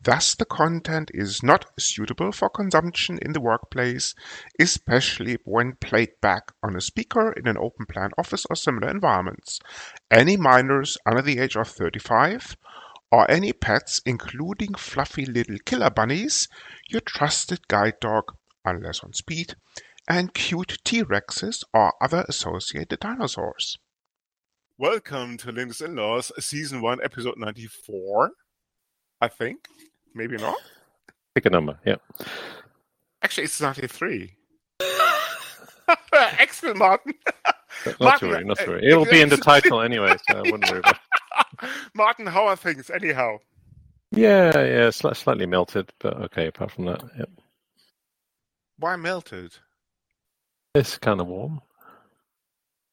Thus the content is not suitable for consumption in the workplace, especially when played back on a speaker in an open plan office or similar environments. Any minors under the age of 35 or any pets including fluffy little killer bunnies, your trusted guide dog, unless on speed, and cute T-Rexes or other associated dinosaurs. Welcome to Linux In-Laws, Season 1, Episode 94. I think. Maybe not. Pick a number, yeah. Actually, it's 93. Excellent, Martin. not Martin, to worry, not to worry. It'll be in the title anyway, so I wouldn't worry about it. Martin, how are things anyhow? Yeah, yeah, sl- slightly melted, but okay, apart from that, yeah. Why melted? It's kind of warm.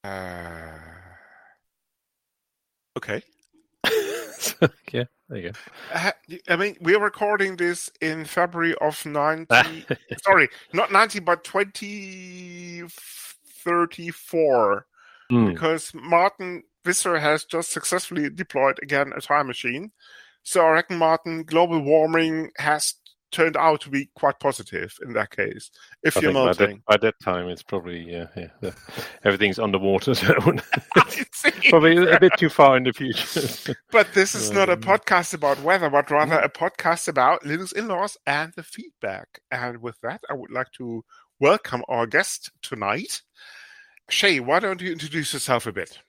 Uh, okay. yeah, there you go. I mean, we're recording this in February of 90. sorry, not 90, but 2034. Mm. Because Martin Visser has just successfully deployed again a time machine. So I reckon, Martin, global warming has turned out to be quite positive in that case. If I you're melting, by that, by that, time, it's probably yeah, yeah the, everything's underwater, so probably a bit too far in the future. but this is um, not a um, podcast about weather, but rather a podcast about Linux in-laws and the feedback. And with that, I would like to welcome our guest tonight, Shay. Why don't you introduce yourself a bit?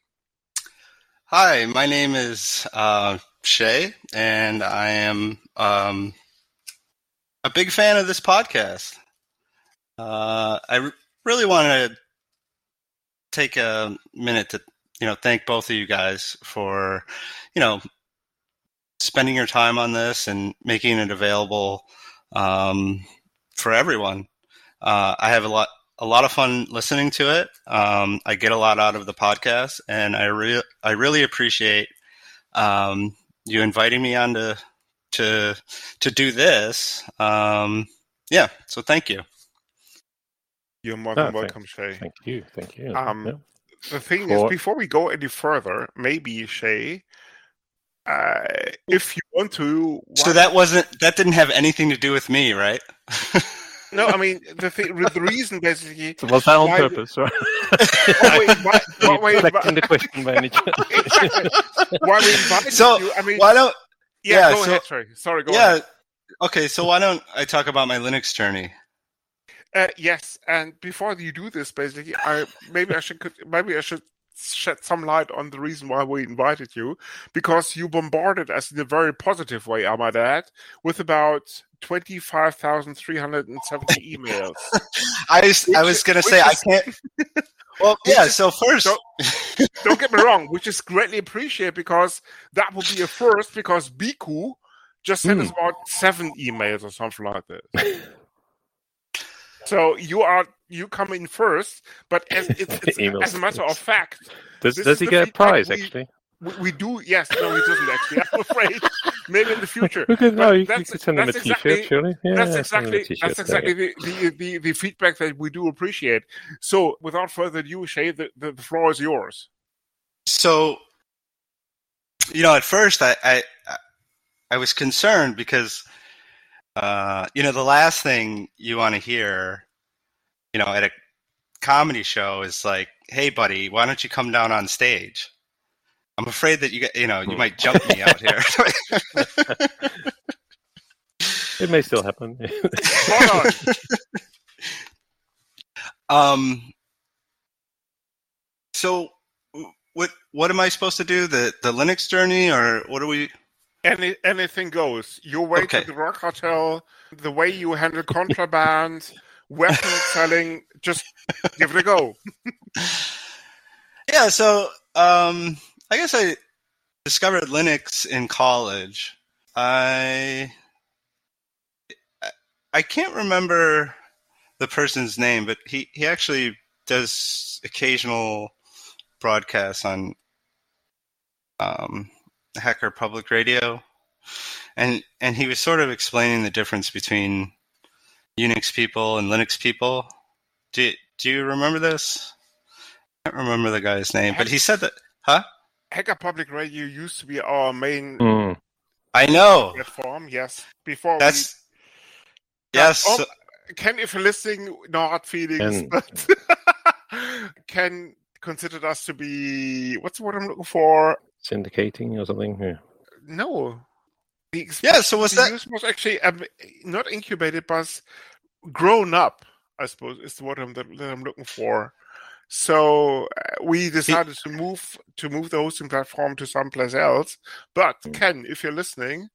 Hi, my name is uh, Shay, and I am um, a big fan of this podcast. Uh, I re- really want to take a minute to you know thank both of you guys for you know spending your time on this and making it available um, for everyone. Uh, I have a lot a lot of fun listening to it. Um, I get a lot out of the podcast, and I re- I really appreciate um, you inviting me on to to to do this. Um, yeah, so thank you. You're more than oh, welcome, thank, Shay. Thank you, thank you. Um, yeah. The thing For... is, before we go any further, maybe Shay, uh, if you want to. So that wasn't that didn't have anything to do with me, right? no, I mean the thing, the reason basically so was that on purpose, right? oh, wait, why, why, why, the question by any chance. why we invited so, you? I mean, why don't yeah, yeah go so, ahead. Sorry, sorry. Go yeah. Ahead. Okay, so why don't I talk about my Linux journey? Uh, yes, and before you do this, basically, I maybe I should maybe I should shed some light on the reason why we invited you, because you bombarded us in a very positive way, I might add, with about twenty five thousand three hundred and seventy emails. I was which, I was going to say is, I can't. Well, yeah. So first, don't, don't, get me wrong, which is greatly appreciated because that would be a first. Because Biku just sent mm. us about seven emails or something like this. so you are you come in first, but as, it's, it's, as a matter of fact, does, does he get a prize we, actually? We, we, do, yes. No, he doesn't actually. I'm afraid. Maybe in the future. We could, no, you, you could send him a exactly, t-shirt, surely. Yeah, that's exactly, that's exactly the, the, the, the, feedback that we do appreciate. So, without further ado, Shay, the, the, the floor is yours. So, you know, at first I, I, I was concerned because, uh, you know, the last thing you want to hear, you know, at a comedy show is like, "Hey, buddy, why don't you come down on stage?" I'm afraid that you get, you know, you might jump me out here. it may still happen. um. So, what what am I supposed to do? The the Linux journey, or what are we? Any anything goes. Your way okay. to the Rock Hotel, the way you handle contraband, weapon selling. Just give it a go. yeah. So, um, I guess I discovered Linux in college. I I can't remember the person's name, but he he actually does occasional broadcasts on um, Hacker Public Radio, and and he was sort of explaining the difference between Unix people and Linux people. Do do you remember this? I can't remember the guy's name, but he said that, huh? Hacker Public Radio used to be our main Mm. I know. platform. Yes, before That's we, yes. Oh, Ken, if you're listening, no hard feelings, Ken. but Ken considered us to be what's the word I'm looking for? Syndicating or something. Yeah. No. The yeah. So was that? was actually um, not incubated, but grown up. I suppose is the word I'm, that I'm looking for. So uh, we decided to move to move the hosting platform to someplace else. But Mm. Ken, if you're listening,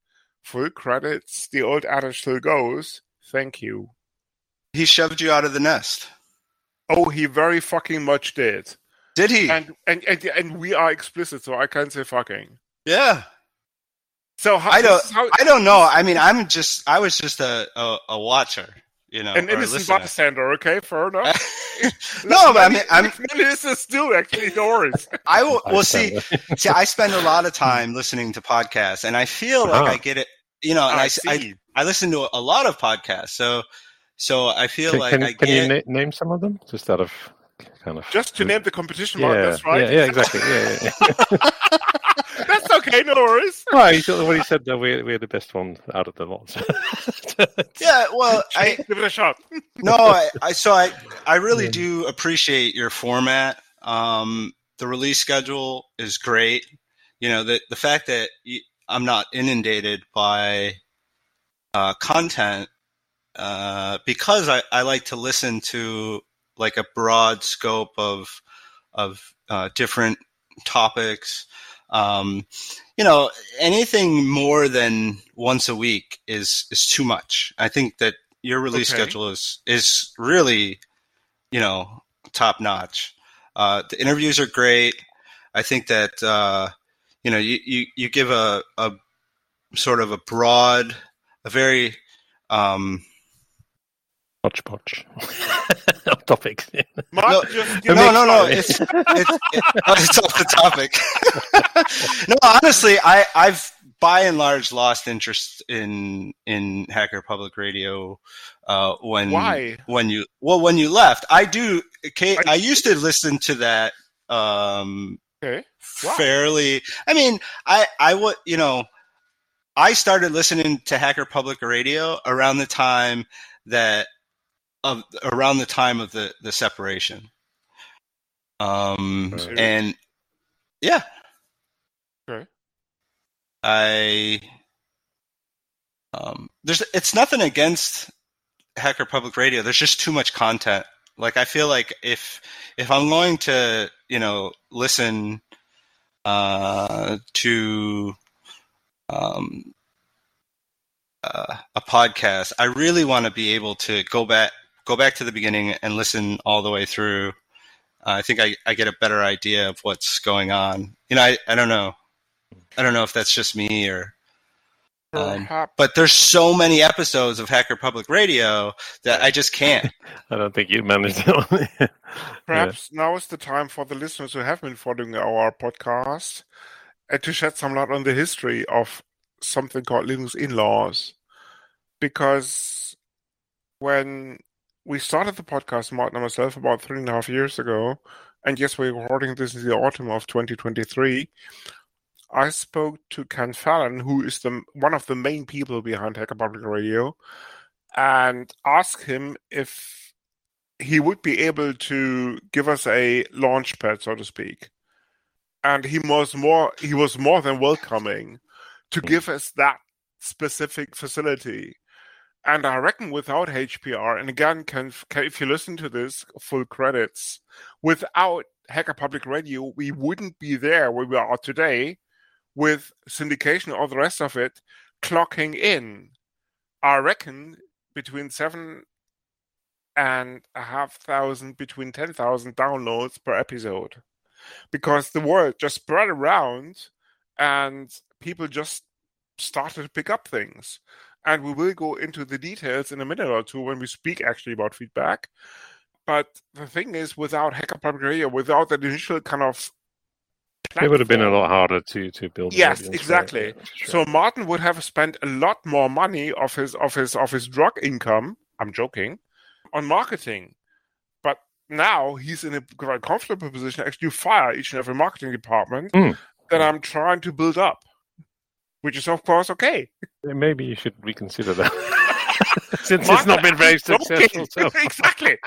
full credits. The old adage still goes. Thank you. He shoved you out of the nest. Oh, he very fucking much did. Did he? And and and, and we are explicit, so I can't say fucking. yeah. So how, I don't. how, I don't know. I mean, I'm just. I was just a a, a watcher. You know, an or a innocent listener. bystander. Okay, fair enough. no, but I mean, I'm. Many listeners do actually. No worries. I will. Well, see, see, I spend a lot of time listening to podcasts, and I feel like Ah. I get it. You know, and I, I, see. I listen to a lot of podcasts, so so I feel Can, like can, I can you na- name some of them? Just out of kind of. Just to name the competition yeah, mark, that's right. Yeah, yeah, exactly. Yeah, yeah, yeah. That's okay, no worries. well, he, what he said that we're, we're the best one out of the lot. yeah, well, I Give it a shot. no, I, I so I I really Yeah. do appreciate your format. Um, the release schedule is great. You know, the the fact that I'm not inundated by uh, content uh, because I, I like to listen to like a broad scope of of uh, different topics. Um, you know, anything more than once a week is is too much. I think that your release Okay. schedule is is really, you know, top notch. Uh, the interviews are great. I think that uh, you know you, you, you give a, a sort of a broad, a very um, Hodgepodge of topics. Mark, No, just, no, you no, no. It's it's, it's off the topic. no, honestly, I I've by and large lost interest in in Hacker Public Radio uh, when Why? when you well when you left. I do. Okay, Are I used to listen to that um, Okay. Why? fairly. I mean, I I would you know. I started listening to Hacker Public Radio around the time that of around the time of the the separation. Um Right. and yeah. Okay. I um there's it's nothing against Hacker Public Radio. There's just too much content. Like I feel like if if I'm going to, you know, listen uh to um uh, a podcast, I really want to be able to go back go back to the beginning and listen all the way through. Uh, I think I, I get a better idea of what's going on. You know, I, I don't know. I don't know if that's just me or Um, but there's so many episodes of Hacker Public Radio that I just can't. I don't think you managed that one. perhaps now is the time for the listeners who have been following our podcast uh, to shed some light on the history of something called Linux in-laws. Because when we started the podcast, Martin and myself, about three and a half years ago, and yes, we're recording this in the autumn of 2023, I spoke to Ken Fallon, who is the one of the main people behind Hacker Public Radio, and asked him if he would be able to give us a launch pad, so to speak. And he was more he was more than welcoming to give us that specific facility. And I reckon without HPR, and again, Ken, Ken if you listen to this, full credits, without Hacker Public Radio, we wouldn't be there where we are today with syndication or the rest of it clocking in. I reckon between seven and a half thousand, between 10,000 downloads per episode. Because the word just spread around and people just started to pick up things. And we will go into the details in a minute or two when we speak actually about feedback. But the thing is, without Hacker Public Radio, without that initial kind of it would have been a lot harder to to build. Yes, exactly. So Martin would have spent a lot more money of his of his of his drug income. I'm joking, on marketing, but now he's in a very comfortable position actually to fire each and every marketing department mm. that I'm trying to build up, which is of course okay. Maybe you should reconsider that. Since Martin, it's not been very successful. So. exactly.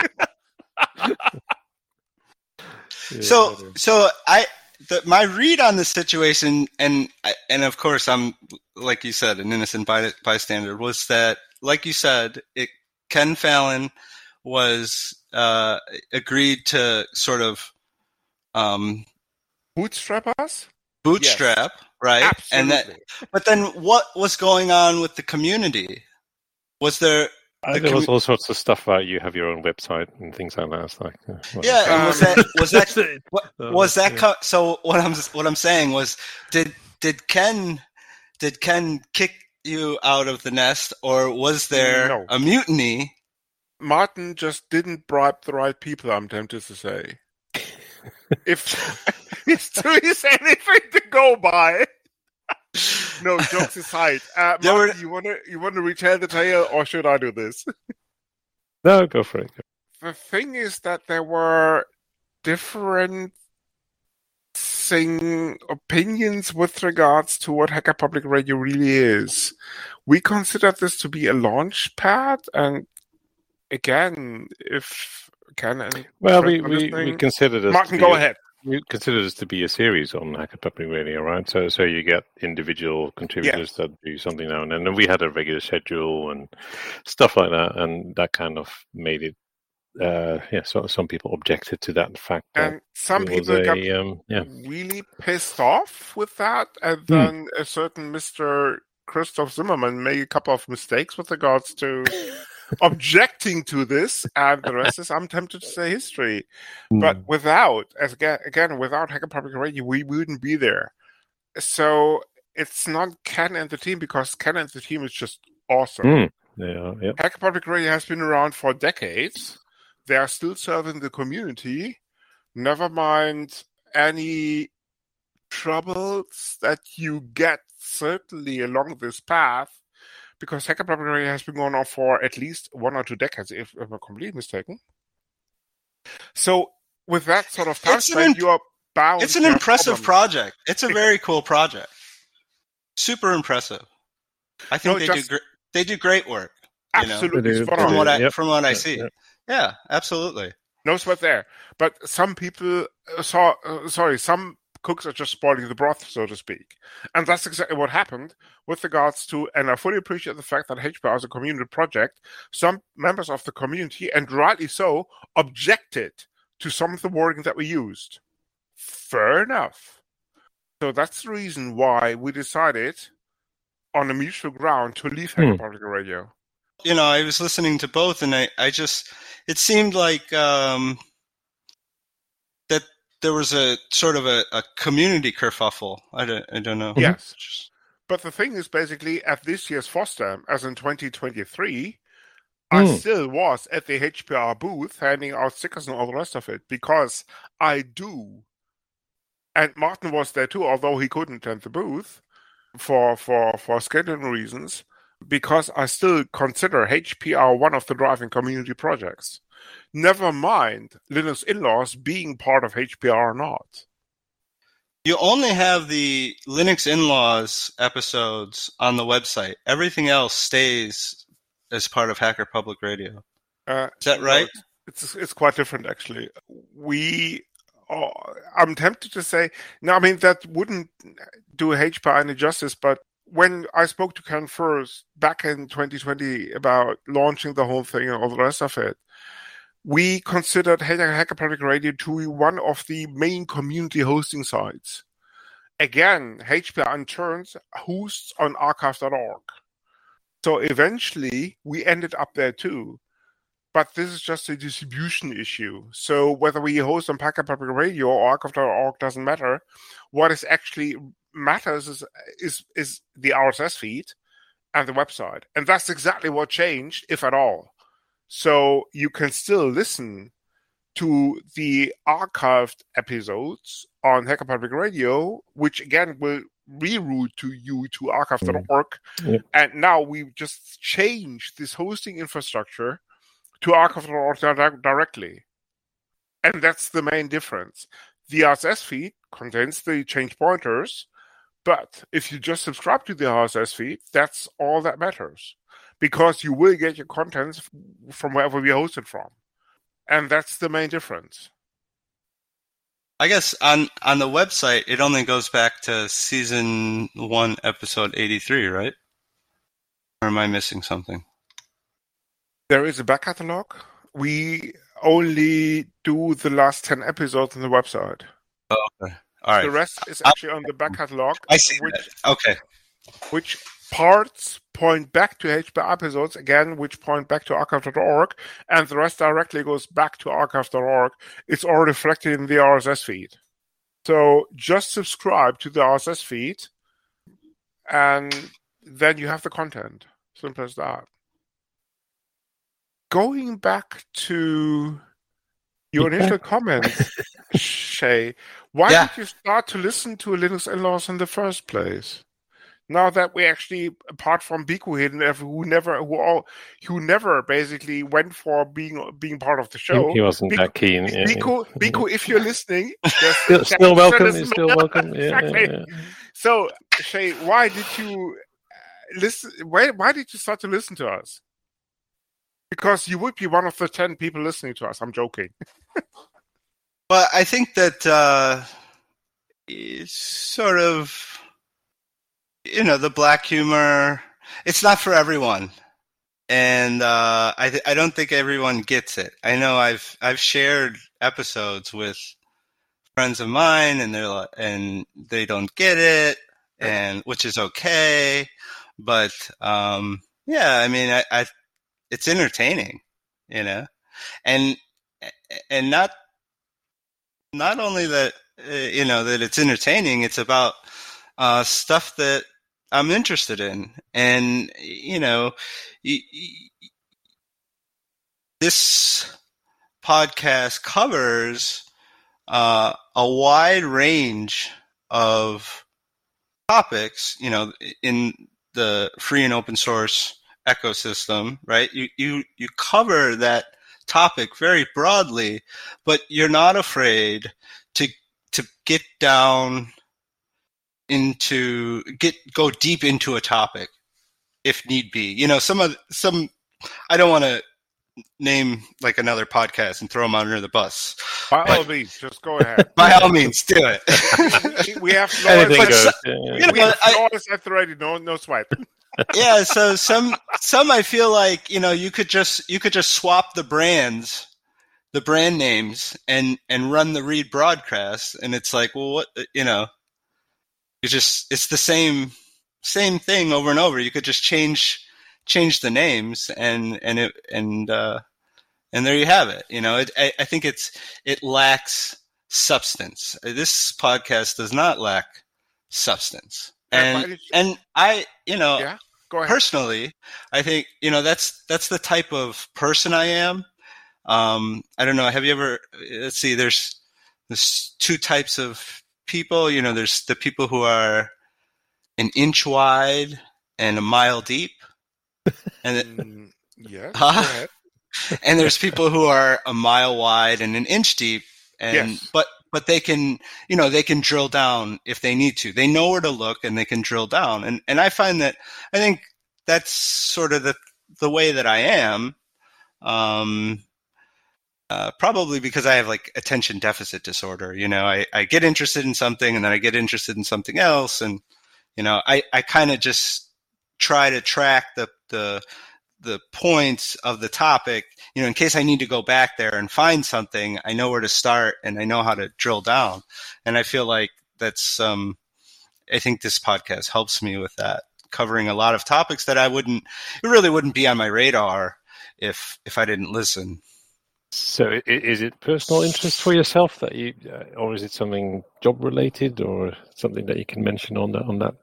so so I the, my read on the situation, and and of course I'm like you said, an innocent by, bystander, was that like you said, it Ken Fallon was uh, agreed to sort of um, bootstrap us. Bootstrap, yes. right? Absolutely. And that, but then what was going on with the community? Was there uh, there was all sorts of stuff about you have your own website and things like that. It's like, uh, yeah, and was that was that what, was that co- so? What I'm what I'm saying was, did did Ken did Ken kick you out of the nest, or was there no. a mutiny? Martin just didn't bribe the right people. I'm tempted to say, if if there is anything to go by no, jokes aside. Uh, Mark, were... you want to you want to retell the tale, or should I do this? no, go for it. The thing is that there were different thing, opinions with regards to what Hacker Public Radio really is. We consider this to be a launch pad, and again, if can well, we, we, we consider this. Martin, go ahead you consider this to be a series on Hacker Public Radio, right? So, so you get individual contributors that do something now and then, and we had a regular schedule and stuff like that, and that kind of made it. Uh, yeah, so some people objected to that fact. And some people a, got um, yeah. really pissed off with that, and hmm. then a certain Mister Christoph Zimmerman made a couple of mistakes with regards to objecting to this, and the rest is, I'm tempted to say, history. Mm. But hmm. without, as again, again, without Hacker Public Radio, we wouldn't be there. So it's not Ken and the team because Ken and the team is just awesome. Mm. Yeah, yep. Hacker Public Radio has been around for decades. They are still serving the community. Never mind any troubles that you get certainly along this path because Hacker Public has been going on for at least one or two decades, if, if I'm completely mistaken. So, with that sort of time span, imp- you are bound. It's an impressive project. It's a very cool project. Super impressive. I think no, they just, do gr- they do great work. Absolutely, know, from, what I, yep. from what I see. Yep. Yeah, absolutely. No sweat there. But some people uh, saw. Uh, sorry, some cooks are just spoiling the broth, so to speak. And that's exactly what happened with regards to, and I fully appreciate the fact that HPR is a community project. Some members of the community, and rightly so, objected to some of the wording that we used. Fair enough. So that's the reason why we decided on a mutual ground to leave Hacker hmm. Public Radio. You know, I was listening to both, and I, I just, it seemed like um, there was a sort of a, a community kerfuffle. I don't, I don't know. Yes. But the thing is, basically, at this year's FOSDEM, as in 2023, mm. I hmm. still was at the HPR booth handing out stickers and all the rest of it because I do. And Martin was there too, although he couldn't attend the booth for for for scheduling reasons, because I still consider HPR one of the driving community projects. Never mind Linux in-laws being part of HPR or not. You only have the Linux in-laws episodes on the website. Everything else stays as part of Hacker Public Radio. Uh, Is that right? it's it's quite different actually. We oh, I'm tempted to say no. I mean that wouldn't do HPR any justice, but when I spoke to Ken first back in 2020 about launching the whole thing and all the rest of it, we considered Hacker Public Radio to be one of the main community hosting sites. Again, HPR in turn hosts on archive.org. So eventually we ended up there too. But this is just a distribution issue. So whether we host on Hacker Public Radio or archive.org doesn't matter. What is actually matters is is is the RSS feed and the website. And that's exactly what changed, if at all. So you can still listen to the archived episodes on Hacker Public Radio, which again will reroute to you to archive.org. Mm. And now we just change this hosting infrastructure to archive.org directly. And that's the main difference. The RSS feed contains the change pointers, but if you just subscribe to the RSS feed, that's all that matters because you will get your contents from wherever we host it from. And that's the main difference. I guess on on the website it only goes back to season 1 episode 83, right? Or am I missing something? There is a back catalog. We only do the last 10 episodes on the website. Oh, okay. All right. The rest is actually on the back catalog. I see. Which, that. Okay. Which parts point back to HPR episodes, again, which point back to archive.org, and the rest directly goes back to archive.org. It's all reflected in the RSS feed. So just subscribe to the RSS feed, and then you have the content. Simple as that. Going back to your initial comments, Shay, why yeah. did you start to listen to Linux in-laws in the first place? Now that we actually, apart from Biku Hidden, who never, who all, who never basically went for being being part of the show. He wasn't Biku, that keen. Yeah, Biku, yeah. Biku, if you're listening, still, still welcome. He's still welcome. Yeah, exactly. So, Shay, why did you uh, listen? Why, why did you start to listen to us? Because you would be one of the ten people listening to us. I'm joking. well, I think that uh, it's sort of you know the black humor it's not for everyone and uh, I th- I don't think everyone gets it. I know I've I've shared episodes with friends of mine, and they're like, and they don't get it, and which is okay. But um, yeah, I mean, I, I it's entertaining, you know, and and not not only that uh, you know that it's entertaining, it's about uh, stuff that I'm interested in. And, you know, this podcast covers uh, a wide range of topics, you know, in the free and open source ecosystem, right? You, you, you cover that topic very broadly, but you're not afraid to, to get down into get go deep into a topic if need be. You know, some of some I don't want to name like another podcast and throw them under the bus. By all means, just go ahead. By all means, do it. we have Florence, goes. You know, we have Florence I, already. No, no sweat. yeah, so some some I feel like you know you could just you could just swap the brands, the brand names, and and run the read broadcast, and it's like, well, what you know, you just it's the same same thing over and over. You could just change change the names and and it and uh, and there you have it. You know, it, I, I think it's it lacks substance. This podcast does not lack substance, and you, and I you know yeah, personally I think you know that's that's the type of person I am. Um, I don't know. Have you ever? Let's see. There's there's two types of people. You know, there's the people who are an inch wide and a mile deep, and mm, yeah, huh? and there's people who are a mile wide and an inch deep, and yes. but but they can you know they can drill down if they need to. They know where to look and they can drill down. And and I find that I think that's sort of the the way that I am. Um, uh, probably because I have like attention deficit disorder. You know, I, I get interested in something and then I get interested in something else. And, you know, I, I kind of just try to track the, the, the points of the topic, you know, in case I need to go back there and find something, I know where to start and I know how to drill down. And I feel like that's, um, I think this podcast helps me with that, covering a lot of topics that I wouldn't, it really wouldn't be on my radar if, if I didn't listen. So, is it personal interest for yourself that you, uh, or is it something job related, or something that you can mention on that on that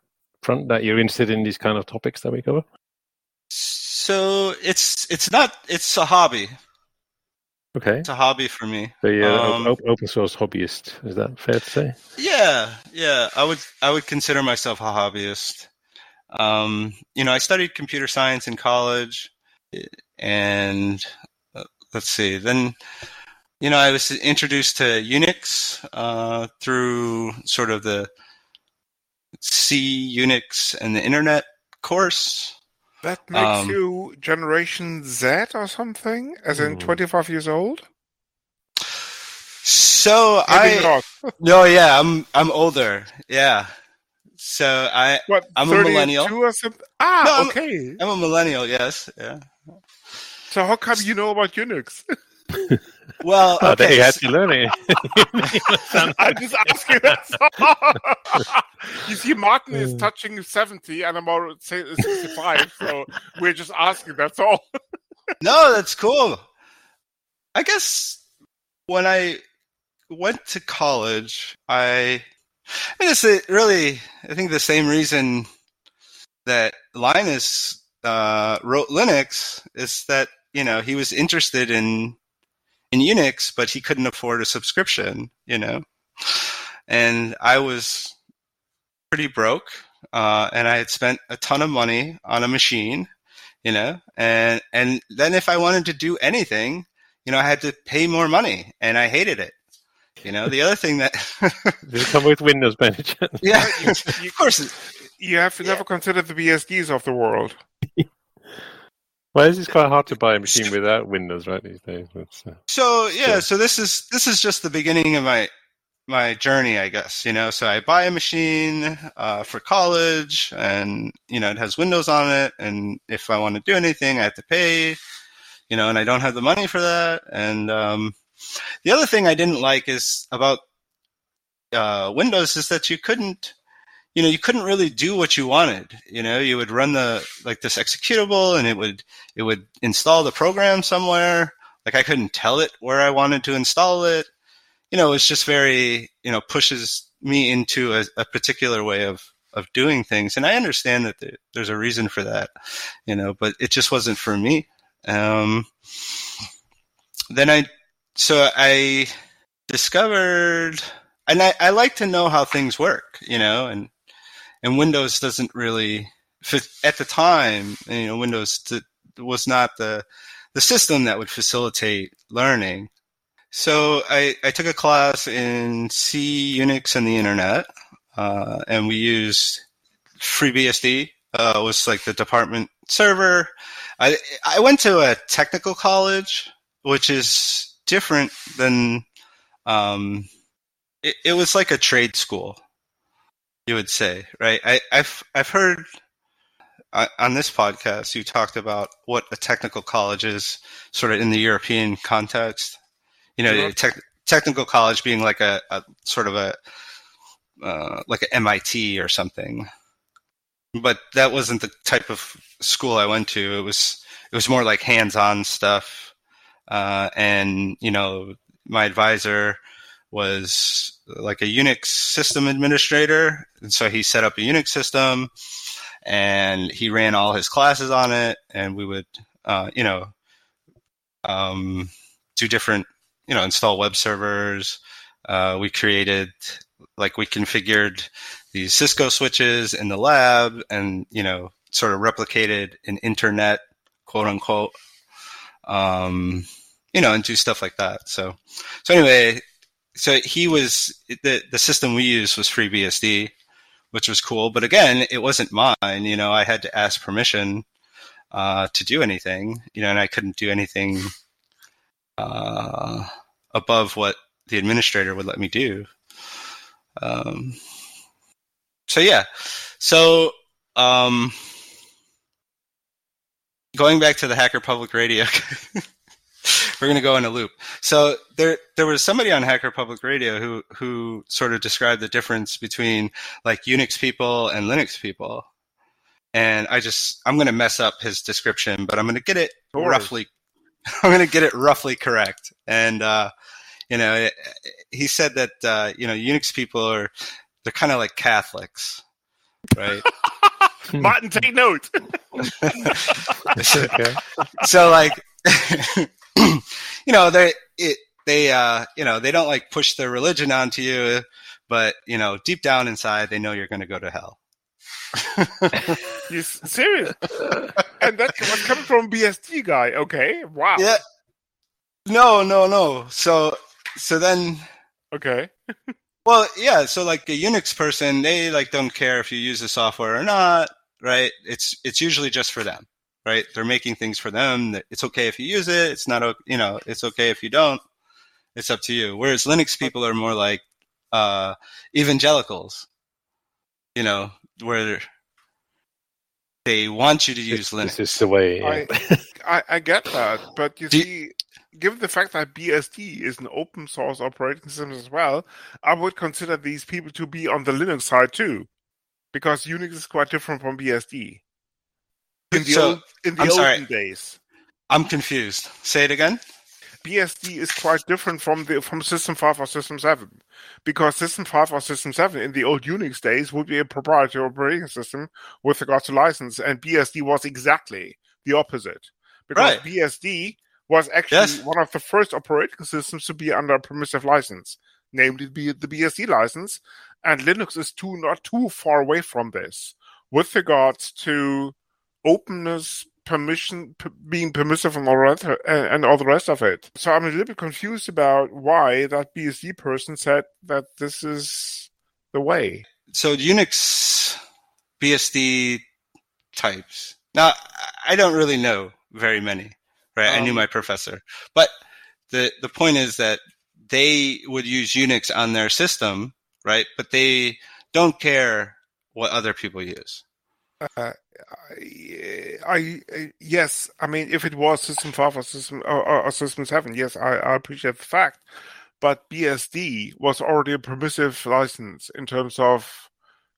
front that you're interested in these kind of topics that we cover? So it's it's not it's a hobby. Okay, it's a hobby for me. So you're um, open source hobbyist. Is that fair to say? Yeah, yeah. I would I would consider myself a hobbyist. Um, you know, I studied computer science in college, and uh, let's see, then you know, I was introduced to Unix uh, through sort of the C Unix and the Internet course. That makes um, you Generation Z or something, as in hmm. 25 years old. So Maybe I no, yeah, I'm I'm older. Yeah, so I what, I'm a millennial. Ah, no, I'm, okay. I'm a millennial. Yes, yeah. So how come you know about Unix? Well, okay. Oh, they had to learn it. I'm just asking that. you see, Martin is touching 70 and I'm already 65, so we're just asking, that's all. no, that's cool. I guess when I went to college, I, I mean, it's really, I think the same reason that Linus uh, wrote Linux is that, you know, he was interested in in Unix, but he couldn't afford a subscription, you know. And I was pretty broke, uh, and I had spent a ton of money on a machine, you know, and and then if I wanted to do anything, you know, I had to pay more money, and I hated it. You know, the other thing that they come with Windows Manager. yeah, you, you, of course. You have to yeah. never consider the BSDs of the world. Well, is quite hard to buy a machine without Windows, right? These days. Uh, so yeah, so this is this is just the beginning of my my journey, I guess. You know, so I buy a machine uh, for college, and you know, it has Windows on it, and if I want to do anything, I have to pay. You know, and I don't have the money for that. And um, the other thing I didn't like is about uh, Windows is that you couldn't you know, you couldn't really do what you wanted. You know, you would run the like this executable and it would it would install the program somewhere. Like I couldn't tell it where I wanted to install it. You know, it's just very, you know, pushes me into a, a particular way of of doing things. And I understand that there's a reason for that, you know, but it just wasn't for me. Um, then I, so I discovered, and I, I like to know how things work, you know, and and Windows doesn't really at the time. You know, Windows was not the the system that would facilitate learning. So I, I took a class in C, Unix, and the Internet, uh, and we used FreeBSD. Uh, was like the department server. I I went to a technical college, which is different than. Um, it, it was like a trade school you would say, right? I, have I've heard uh, on this podcast you talked about what a technical college is, sort of in the European context. You know, te- technical college being like a, a sort of a uh, like a MIT or something. But that wasn't the type of school I went to. It was it was more like hands-on stuff, uh, and you know, my advisor was like a Unix system administrator. And so he set up a Unix system and he ran all his classes on it. And we would, uh, you know, um, do different, you know, install web servers. Uh, we created, like, we configured these Cisco switches in the lab and, you know, sort of replicated an internet, quote unquote. Um, you know, and do stuff like that. So, so anyway, so he was the the system we used was FreeBSD, which was cool. But again, it wasn't mine. You know, I had to ask permission uh, to do anything. You know, and I couldn't do anything uh, above what the administrator would let me do. Um, so yeah, so um, going back to the Hacker Public Radio. we're going to go in a loop. So there, there was somebody on Hacker Public Radio who, who sort of described the difference between like Unix people and Linux people. And I just, I'm going to mess up his description, but I'm going to get it roughly, I'm going to get it roughly correct. And, uh, you know, he said that, uh, you know, Unix people are, they're kind of like Catholics. right? Martin, take note. okay. So like, you know, they it, they uh, you know they don't like push their religion onto you, but you know deep down inside they know you're going to go to hell. you serious? and that was coming from BSD guy. Okay, wow. Yeah. No, no, no. So so then. Okay. well, yeah. So like a Unix person, they like don't care if you use the software or not, right? It's it's usually just for them, right? They're making things for them. that It's okay if you use it. It's not, you know, it's okay if you don't. It's up to you. Whereas Linux people are more like uh, evangelicals, you know, where they want you to use Linux. This is the way. Yeah. I, I, I get that, but you Do see, you, given the fact that BSD is an open source operating system as well, I would consider these people to be on the Linux side too, because Unix is quite different from BSD. In the, so, old, in the I'm olden sorry. days. I'm confused. Say it again. BSD is quite different from the from System 5 or System 7. Because System 5 or System 7 in the old Unix days would be a proprietary operating system with regards to license, and BSD was exactly the opposite. Because right. BSD was actually yes. one of the first operating systems to be under a permissive license, namely the BSD license, and Linux is too not too far away from this with regards to openness, permission, p- being permissive, and all, rest, and, and all the rest of it. So I'm a little bit confused about why that BSD person said that this is the way. So Unix BSD types. Now I don't really know very many right? Um, I knew um, my professor, but the the point is that they would use Unix on their system, right? But they don't care what other people use. Uh, I, I, yes, I mean, if it was System Five or System or, or System Seven, yes, I, I appreciate the fact. But BSD was already a permissive license in terms of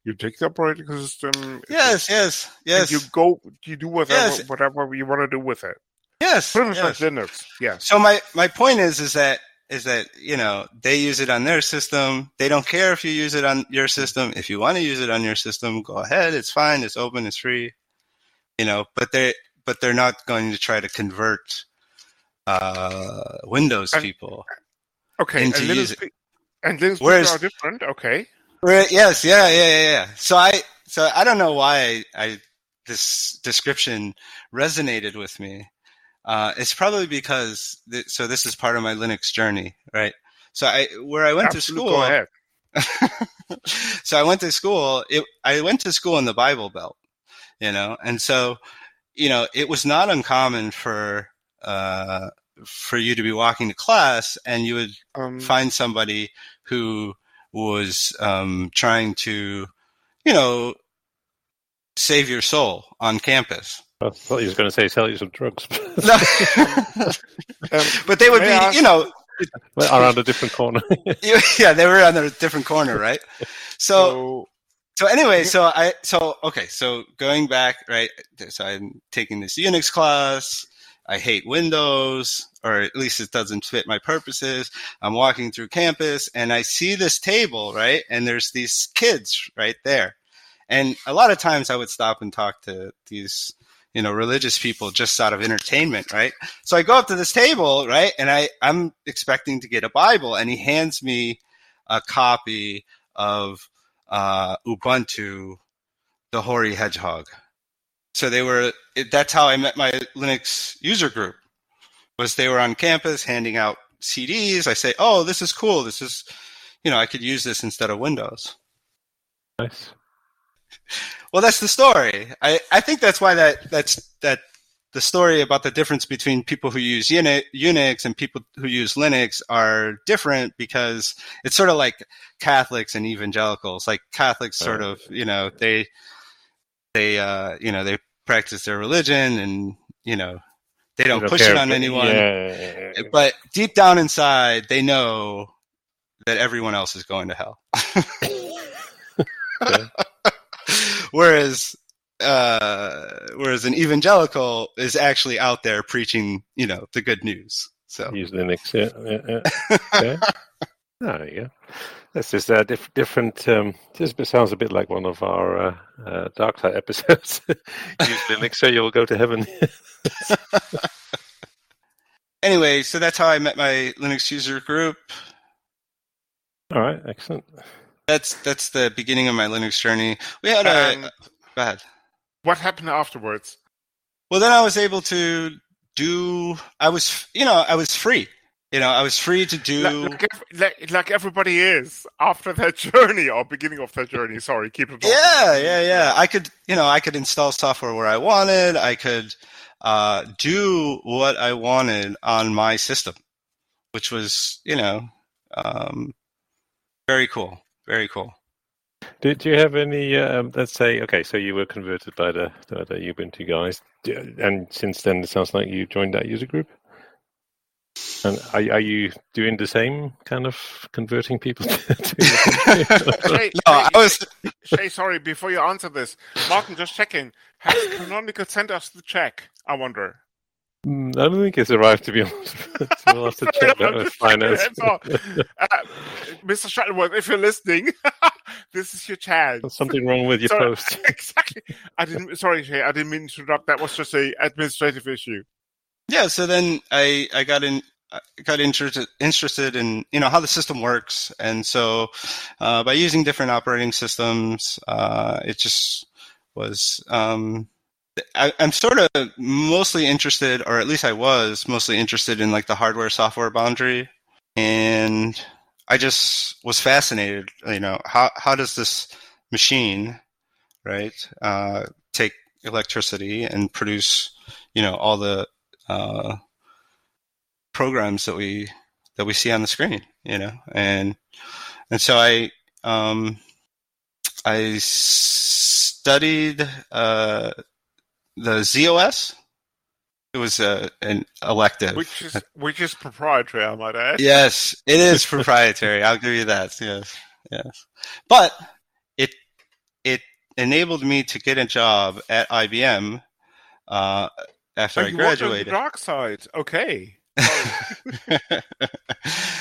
you take the operating system. Yes, yes, yes. you go, you do whatever yes. whatever you want to do with it. Yes, pretty much yes. like Linux. Yeah. So my my point is is that is that you know they use it on their system. They don't care if you use it on your system. If you want to use it on your system, go ahead. It's fine. It's open. It's free. You know, but they but they're not going to try to convert uh, Windows and, people. Okay, into and Linux, using. and Linux Whereas, are different. Okay. Yes. Yeah. Yeah. Yeah. Yeah. So I so I don't know why I, I this description resonated with me uh, it's probably because th- so this is part of my Linux journey, right? So I where I went Absolutely. to school. so I went to school. It, I went to school in the Bible Belt, you know, and so you know it was not uncommon for uh, for you to be walking to class and you would um, find somebody who was um, trying to, you know, save your soul on campus I thought he was going to say sell you some drugs. no. um, but they would be, ask, you know, around a different corner. yeah, they were on a different corner, right? So, so, so anyway, so I, so okay, so going back, right? So I'm taking this Unix class. I hate Windows, or at least it doesn't fit my purposes. I'm walking through campus and I see this table, right? And there's these kids right there. And a lot of times I would stop and talk to these you know, religious people just out of entertainment, right? So I go up to this table, right? And I, I'm expecting to get a Bible and he hands me a copy of, uh, Ubuntu, the Hoary Hedgehog. So they were, that's how I met my Linux user group was they were on campus handing out CDs. I say, Oh, this is cool. This is, you know, I could use this instead of Windows. Nice. Well, that's the story. I, I think that's why that that's that the story about the difference between people who use Unix and people who use Linux are different because it's sort of like Catholics and evangelicals. Like Catholics, sort of, you know, they they uh, you know they practice their religion and you know they don't, don't push care, it on anyone. Yeah, yeah, yeah, but deep down inside, they know that everyone else is going to hell. whereas uh, whereas an evangelical is actually out there preaching, you know, the good news. So use Linux, yeah, yeah, yeah. yeah. oh. This is a diff- different. Um, this sounds a bit like one of our uh, uh, Dark Side episodes. Use Linux, so you'll go to heaven. anyway, so that's how I met my Linux user group. All right, excellent. That's that's the beginning of my Linux journey. We had a. Um, go ahead. What happened afterwards? Well, then I was able to do. I was, you know, I was free. You know, I was free to do like, like, like everybody is after that journey or beginning of that journey. Sorry, keep it. Yeah, yeah, yeah. I could, you know, I could install software where I wanted. I could uh, do what I wanted on my system, which was, you know, um, very cool. Very cool. Did you have any? Um, let's say, okay, so you were converted by the the, the Ubuntu guys, and since then it sounds like you joined that user group. And are, are you doing the same kind of converting people? To, Shea, no, I was. Shea, sorry. Before you answer this, Martin, just checking. Has Canonical sent us the check? I wonder. Mm, I don't think it's arrived, to be honest. we'll have to check that with finance. uh, Mr. Shuttleworth, if you're listening, this is your chance. There's something wrong with your sorry, post. exactly. I didn't. Sorry, Shea. I didn't mean to interrupt. That was just a administrative issue. Yeah. So then I I got in got interested interested in you know how the system works, and so uh, by using different operating systems, uh, it just was. Um, I, am sort of mostly interested, or at least I was mostly interested in like the hardware software boundary, and I just was fascinated. You know, how how does this machine, right, uh, take electricity and produce, you know, all the uh, programs that we that we see on the screen, you know, and and so I um, I studied uh, the z/OS. It was a, an elective, which is which is proprietary, I might add. Yes, it is proprietary. I'll give you that. Yes, yes, but it it enabled me to get a job at IBM uh, after oh, I graduated. dark side, okay.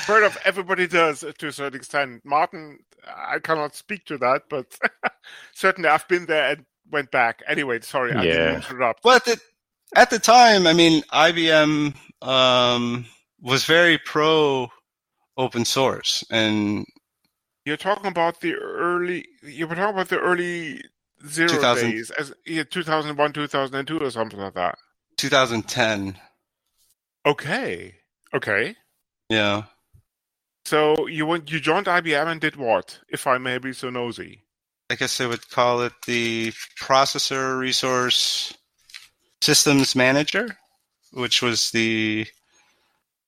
Part of everybody does to a certain extent. Martin, I cannot speak to that, but certainly I've been there and went back. Anyway, sorry, I yeah. didn't interrupt. Well, at the, at the time, I mean, IBM um, was very pro open source, and you're talking about the early. You were talking about the early zero 2000, days, as yeah, 2001, 2002, or something like that. 2010. Okay. Okay. Yeah. So you went, you joined IBM and did what, if I may be so nosy? I guess I would call it the processor resource systems manager, which was the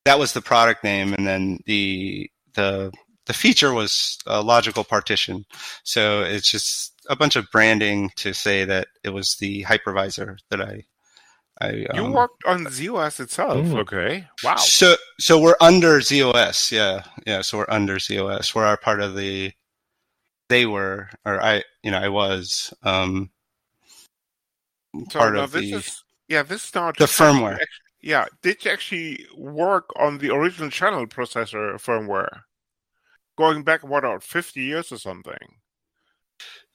that was the product name, and then the the the feature was a logical partition. So it's just a bunch of branding to say that it was the hypervisor that I I, um, you worked on z/OS itself, mm. okay? Wow. So, so we're under z/OS, yeah, yeah. So we're under z/OS. We're our part of the. They were, or I, you know, I was um, so part of the. Is, yeah, this started the firmware. Actually, yeah, did you actually work on the original channel processor firmware, going back what about fifty years or something?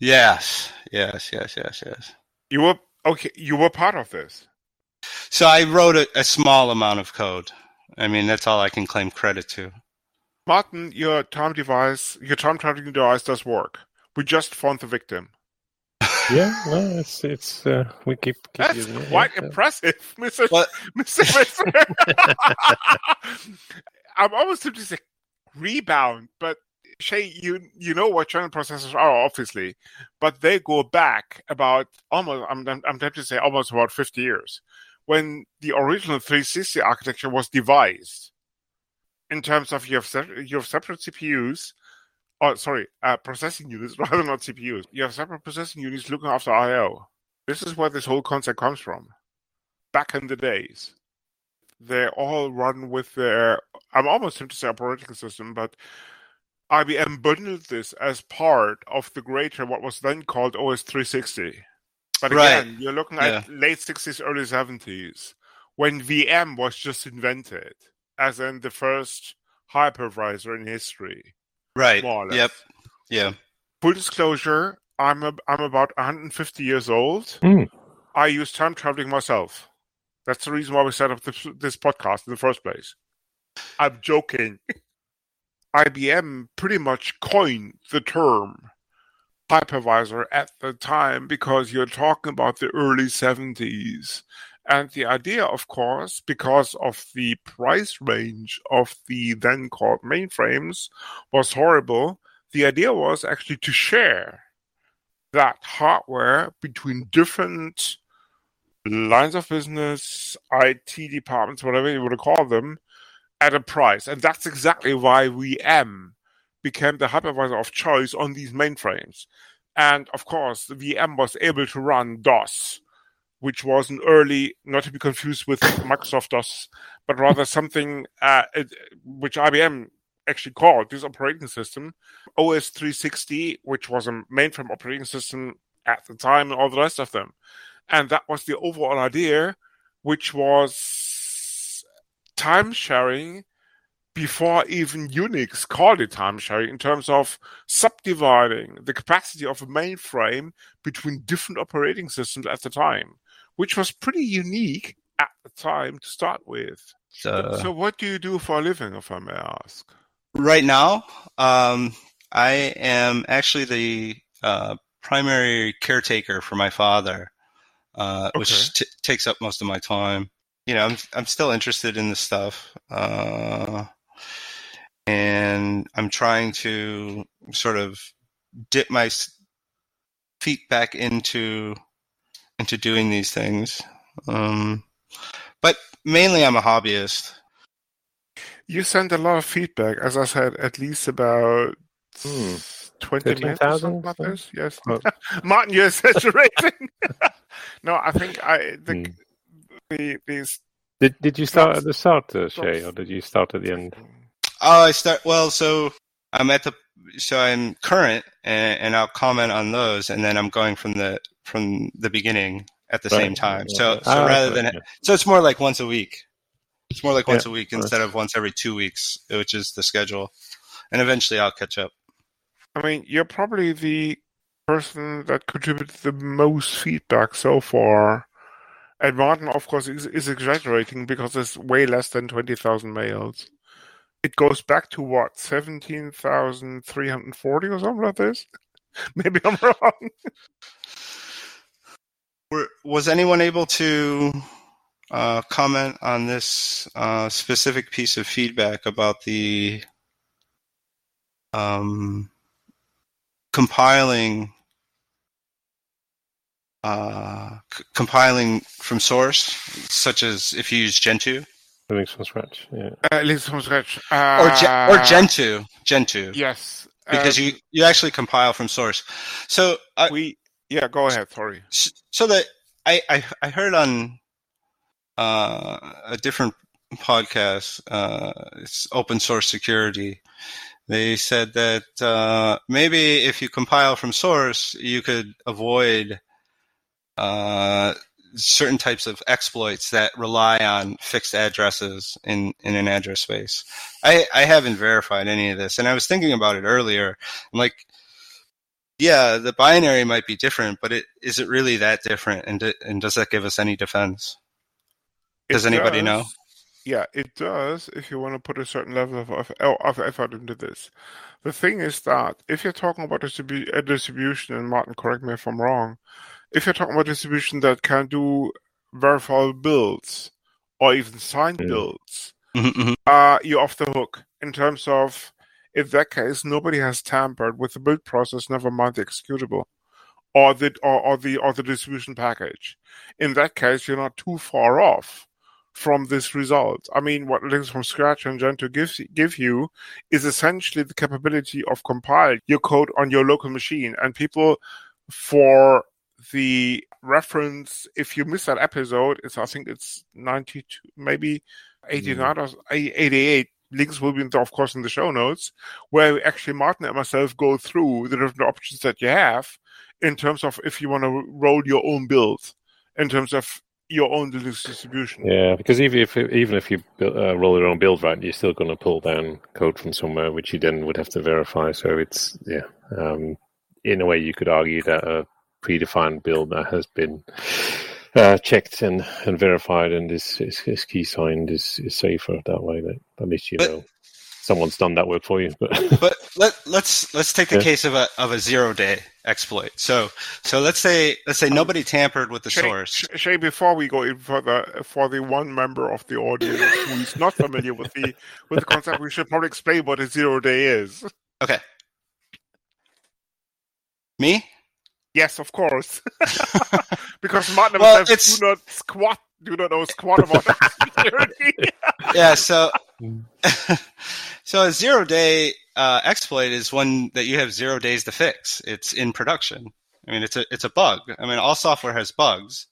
Yes, yes, yes, yes, yes. You were okay. You were part of this. So I wrote a, a small amount of code. I mean, that's all I can claim credit to. Martin, your time device, your time traveling device does work. We just found the victim. yeah, well, it's it's uh, we keep, keep That's using it. quite yeah. impressive, Mr. Mr. I'm almost tempted to say rebound, but Shea, you you know what channel processors are, obviously, but they go back about almost I'm I'm tempted to say almost about 50 years when the original 360 architecture was devised in terms of you have, you have separate CPUs, or sorry, uh, processing units rather not CPUs. You have separate processing units looking after I/O. This is where this whole concept comes from. Back in the days, they all run with their. I'm almost tempted to say operating system, but IBM bundled this as part of the greater what was then called OS 360. But again, right. you're looking at yeah. late 60s, early 70s, when VM was just invented, as in the first hypervisor in history. Right. Yep. Yeah. Full disclosure: I'm a, I'm about 150 years old. Mm. I use time traveling myself. That's the reason why we set up this, this podcast in the first place. I'm joking. IBM pretty much coined the term hypervisor at the time because you're talking about the early 70s. And the idea, of course, because of the price range of the then called mainframes, was horrible. The idea was actually to share that hardware between different lines of business, IT departments, whatever you want to call them, at a price. And that's exactly why VM became the hypervisor of choice on these mainframes. And of course, the VM was able to run DOS, which was an early, not to be confused with Microsoft DOS, but rather something uh, which IBM actually called this operating system OS 360, which was a mainframe operating system at the time, and all the rest of them. And that was the overall idea, which was time sharing before even Unix called it time sharing in terms of subdividing the capacity of a mainframe between different operating systems at the time, which was pretty unique at the time to start with. So, so what do you do for a living, if I may ask? Right now, um, I am actually the uh, primary caretaker for my father uh, okay. which t- takes up most of my time. You know, I'm I'm still interested in this stuff, uh, and I'm trying to sort of dip my feet back into into doing these things. Um, but mainly, I'm a hobbyist. You send a lot of feedback, as I said, at least about. Hmm. 20 minutes or like. Yes. Oh. Martin, you're exaggerating. no, I think I the, mm. the these. Did Did you start at the start, uh, Shay, or did you start at the end? Oh, I start. Well, so I'm at the. So I'm current, and, and I'll comment on those, and then I'm going from the from the beginning at the right. same time. Yeah. So so ah, rather than yeah. so it's more like once a week. It's more like once yeah, a week instead of once every two weeks, which is the schedule. And eventually I'll catch up. I mean, you're probably the person that contributed the most feedback so far. And Martin, of course, is, is exaggerating because it's way less than 20,000 mails. It goes back to what, 17,340 or something like this? Maybe I'm wrong. Was anyone able to uh, comment on this uh, specific piece of feedback about the um, compiling uh, c- compiling from source, such as if you use Gentoo. Linux from scratch, yeah. Uh, Linux from scratch, uh, or Gen- or Gentoo, Gentoo. Yes, because um, you you actually compile from source. So uh, we yeah, go ahead. Sorry. So that I I, I heard on uh, a different podcast. Uh, it's open source security, they said that uh, maybe if you compile from source, you could avoid uh, certain types of exploits that rely on fixed addresses in, in an address space. I, I haven't verified any of this, and I was thinking about it earlier. I'm like, yeah, the binary might be different, but it, is it really that different? And, and does that give us any defense? Does it anybody does. know? Yeah, it does if you want to put a certain level of, of, of effort into this. The thing is that if you're talking about distribu- a distribution, and Martin, correct me if I'm wrong, if you're talking about distribution that can do verifiable builds or even signed yeah. builds, mm-hmm, mm-hmm. uh, you're off the hook in terms of, in that case, nobody has tampered with the build process, never mind the executable or the or, or the or the distribution package. In that case, you're not too far off from this result. I mean, what Linux from Scratch and Gentoo gives give you is essentially the capability of compile your code on your local machine. And people, for the reference, if you miss that episode, it's I think it's ninety two, maybe eighty nine mm. or eighty eight. Links will be, of course, in the show notes, where actually Martin and myself go through the different options that you have in terms of if you want to roll your own build, in terms of your own Linux distribution. Yeah, because even if even if you uh, roll your own build, right, you're still going to pull down code from somewhere, which you then would have to verify. So it's yeah, um, in a way, you could argue that a predefined build that has been uh, checked and, and verified and is, is, is key signed is, is safer that way. That at least you but, know someone's done that work for you. But but let let's let's take the yeah. case of a of a zero day exploit. So so let's say let's say nobody tampered with the Shea, source. Shea, before we go in further, for the one member of the audience who is not familiar with the with the concept, we should probably explain what a zero day is. Okay. Me? Yes, of course. because Martin well, do not squat do not know squat about security. yeah, so so a zero day uh, exploit is one that you have zero days to fix. It's in production. I mean, it's a it's a bug. I mean, all software has bugs.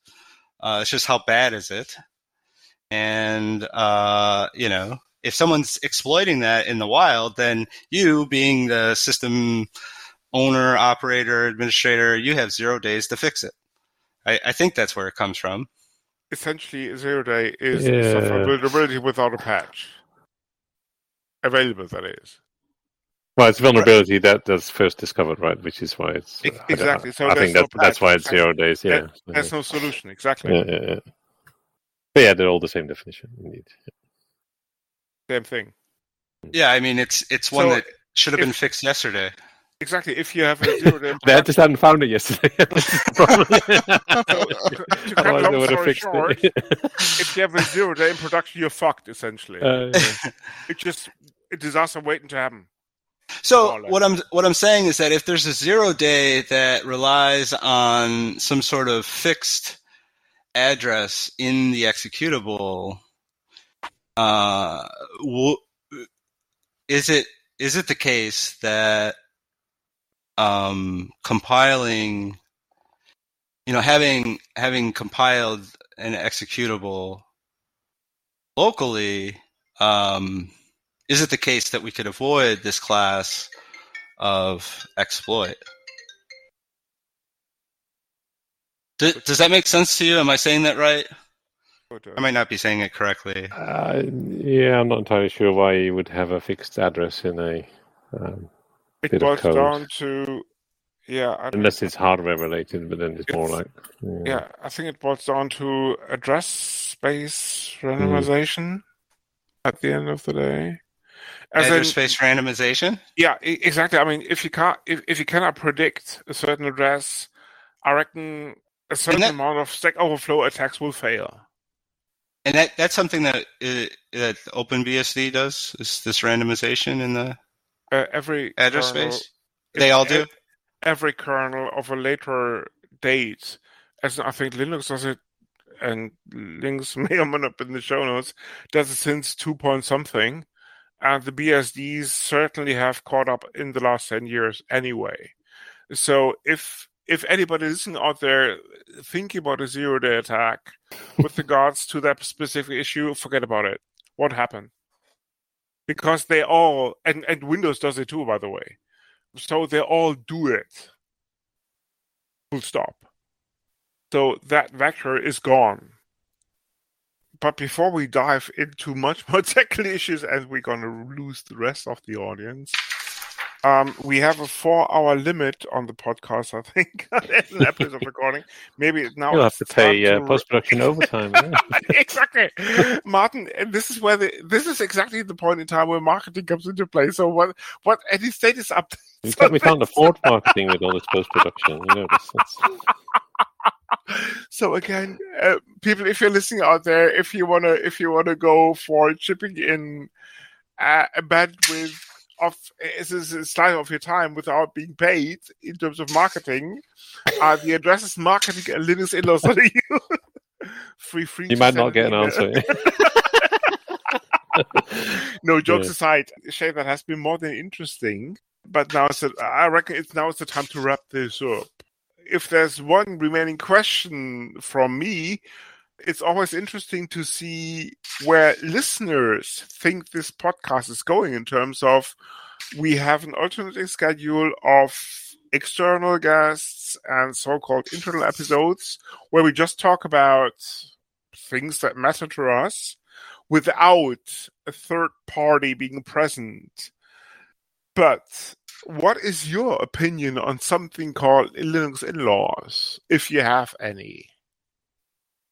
Uh, it's just how bad is it? And uh, you know, if someone's exploiting that in the wild, then you, being the system owner, operator, administrator, you have zero days to fix it. I, I think that's where it comes from. Essentially, zero day is yeah. software vulnerability without a patch available. That is. Well, it's vulnerability that that's first discovered, right? Which is why it's exactly. So I think that's no that's why it's zero days. Yeah, there's no solution. Exactly. Yeah, yeah, yeah. But yeah, they're all the same definition. Indeed. Same thing. Yeah, I mean it's it's one so that should have if, been fixed yesterday. Exactly. If you have a zero day, they just hadn't found it yesterday. so, to cut long story short, if you have a zero day in production, you're fucked. Essentially, uh, yeah. it's just a disaster waiting to happen. So what I'm what I'm saying is that if there's a zero day that relies on some sort of fixed address in the executable, uh, w- is it is it the case that um, compiling, you know, having having compiled an executable locally, um, is it the case that we could avoid this class of exploit? Does, does that make sense to you? Am I saying that right? I might not be saying it correctly. Uh, yeah, I'm not entirely sure why you would have a fixed address in a um, it boils down to yeah. Unless it's hardware related, but then it's, it's more like yeah. yeah. I think it boils down to address space randomization mm. at the end of the day. As address in, space randomization. Yeah, exactly. I mean, if you can't, if, if you cannot predict a certain address, I reckon a certain that, amount of Stack Overflow attacks will fail. And that that's something that uh, that OpenBSD does. Is this randomization in the uh, every address kernel, space? They all do. Every kernel of a later date, as I think Linux does it, and links may or may not be in the show notes, does it since two point something, and the BSDs certainly have caught up in the last ten years anyway. So if if anybody listening out there thinking about a zero day attack with regards to that specific issue, forget about it. What happened? Because they all and, and Windows does it too, by the way. So they all do it. Full stop. So that vector is gone. But before we dive into much more technical issues, and we're gonna lose the rest of the audience, um, we have a four-hour limit on the podcast. I think an episode recording. Maybe now you'll have to pay uh, post-production overtime. Exactly, Martin. This is where the this is exactly the point in time where marketing comes into play. So what what any status updates? We can't, we can't afford marketing with all this post-production. You know this. so again, uh, people, if you're listening out there, if you wanna if you wanna go for chipping in uh, a bandwidth of is a slice of your time without being paid in terms of marketing. Uh, the address is marketing at linuxinlaws.eu. free, free. You might not get an answer. no jokes yeah. aside, Shea, that has been more than interesting. But now it's I reckon it's now it's the time to wrap this up. If there's one remaining question from me, it's always interesting to see where listeners think this podcast is going in terms of we have an alternating schedule of external guests and so-called internal episodes where we just talk about things that matter to us without a third party being present. But what is your opinion on something called Linux in-laws, if you have any?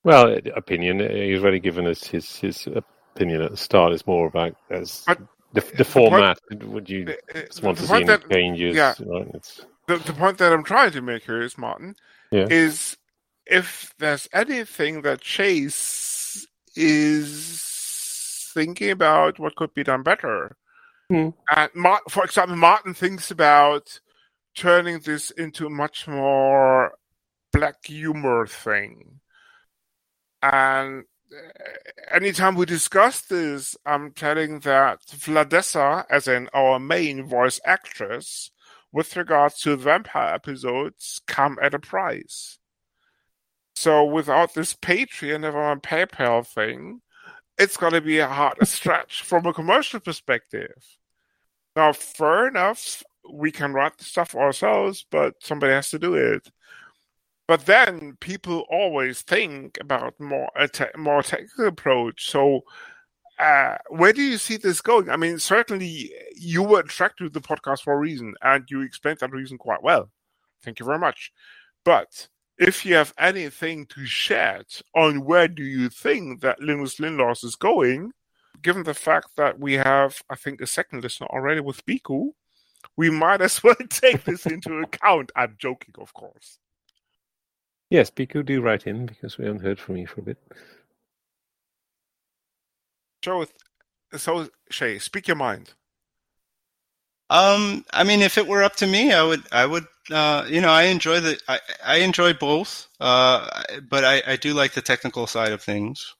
Well, opinion. He's already given us his his opinion at the start. It's more about as but the, the format. The point, would you want to see any that, changes? Yeah, right? the, the point that I'm trying to make here is, Martin, yeah. is if there's anything that Chase is thinking about what could be done better. Hmm. And Martin, for example, Martin thinks about turning this into a much more black humor thing. And uh, anytime we discuss this, I'm telling that Vladessa, as in our main voice actress, with regards to vampire episodes, come at a price. So without this Patreon and PayPal thing, it's going to be a hard stretch from a commercial perspective. Now, fair enough, we can write the stuff ourselves, but somebody has to do it. But then people always think about more a te- more technical approach. So, uh, where do you see this going? I mean, certainly you were attracted to the podcast for a reason, and you explained that reason quite well. Thank you very much. But if you have anything to shed on where do you think that Linux in-laws is going, given the fact that we have, I think, a second listener already with Biku, we might as well take this into account. I'm joking, of course. Yes, Biku, do write in because we haven't heard from you for a bit. So, so Shea, speak your mind. Um, I mean, if it were up to me, I would, I would, uh, you know, I enjoy the, I, I enjoy both, uh, but I, I do like the technical side of things.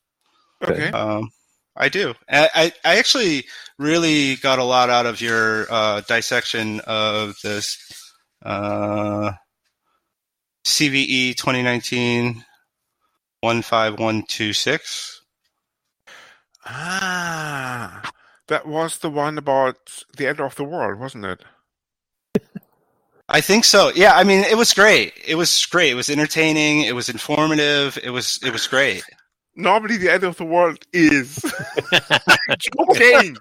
Okay. Um, I do. I, I actually really got a lot out of your uh, dissection of this uh, CVE 2019 15126. Ah, that was the one about the end of the world, wasn't it? I think so. Yeah, I mean, it was great. It was great. It was entertaining. It was informative. It was it was great normally the end of the world is joking.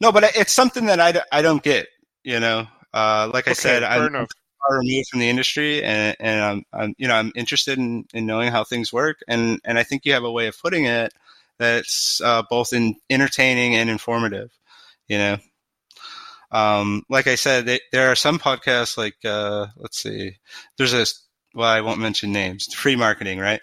no, but it's something that I, I don't get. You know, uh, like I said, I'm far removed from the industry, and, and I'm, I'm you know I'm interested in, in knowing how things work, and and I think you have a way of putting it that's uh, both in entertaining and informative. You know. Um, like I said, they, there are some podcasts like, uh, let's see, there's a, well, I won't mention names, free marketing, right?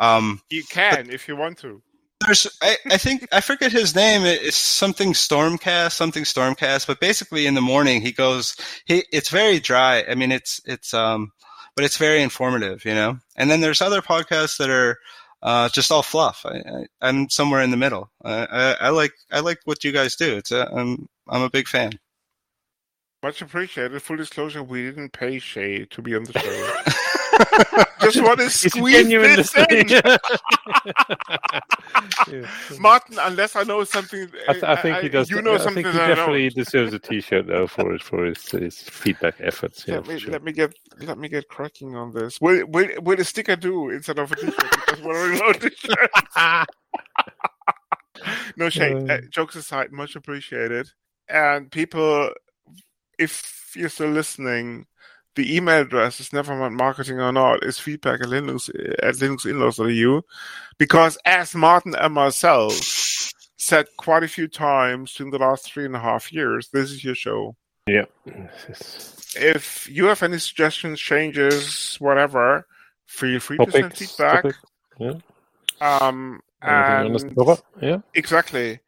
Um, you can if you want to. There's, I, I think I forget his name. It's something Stormcast, something Stormcast. But basically, in the morning, he goes. He it's very dry. I mean, it's it's um, but it's very informative, you know. And then there's other podcasts that are uh, just all fluff. I, am somewhere in the middle. I, I, I, like I like what you guys do. It's a, I'm I'm a big fan. Much appreciated. Full disclosure: we didn't pay Shea to be on the show. Just want to squeeze this in. yeah. Martin, unless I know something, I, th- I think I, he does. You know I something think he definitely deserves a T-shirt though for his for his, his feedback efforts. Yeah, let, me, sure. let me get let me get cracking on this. Will will, will a sticker do instead of a T-shirt? because we're on T-shirt. no shade. Uh, uh, jokes aside, much appreciated. And people, if you're still listening, the email address is Nevermind Marketing or not is feedback at Linux at linuxinlaws.eu because as Martin and myself said quite a few times in the last three and a half years, this is your show. Yeah. If you have any suggestions, changes, whatever, feel free Topics, to send feedback. Topic. Yeah. Um, and yeah. Exactly.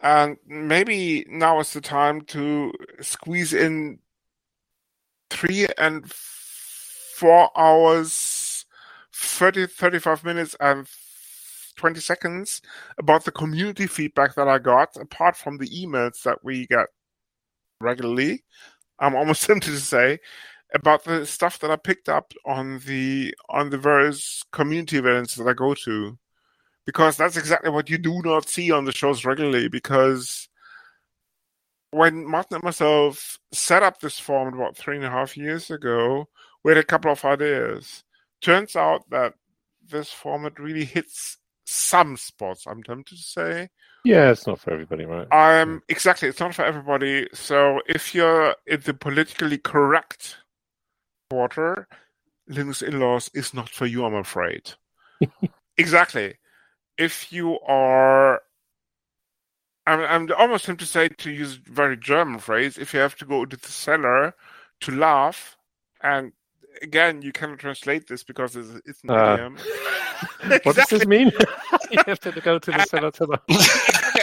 And maybe now is the time to squeeze in three and four hours, 30, 35 minutes and 20 seconds about the community feedback that I got, apart from the emails that we get regularly. I'm almost tempted to say about the stuff that I picked up on the on the various community events that I go to, because that's exactly what you do not see on the shows regularly. Because when Martin and myself set up this form about three and a half years ago, we had a couple of ideas. Turns out that this format really hits some spots. I'm tempted to say. Yeah, it's not for everybody, right? Um, exactly, it's not for everybody. So if you're in the politically correct quarter, Linux in-laws is not for you, I'm afraid. exactly. If you are, I'm, I'm almost tempted to say to use a very German phrase. If you have to go to the cellar to laugh, and again, you cannot translate this because it's, it's an uh, idiom. what does this mean? you have to go to the cellar to laugh.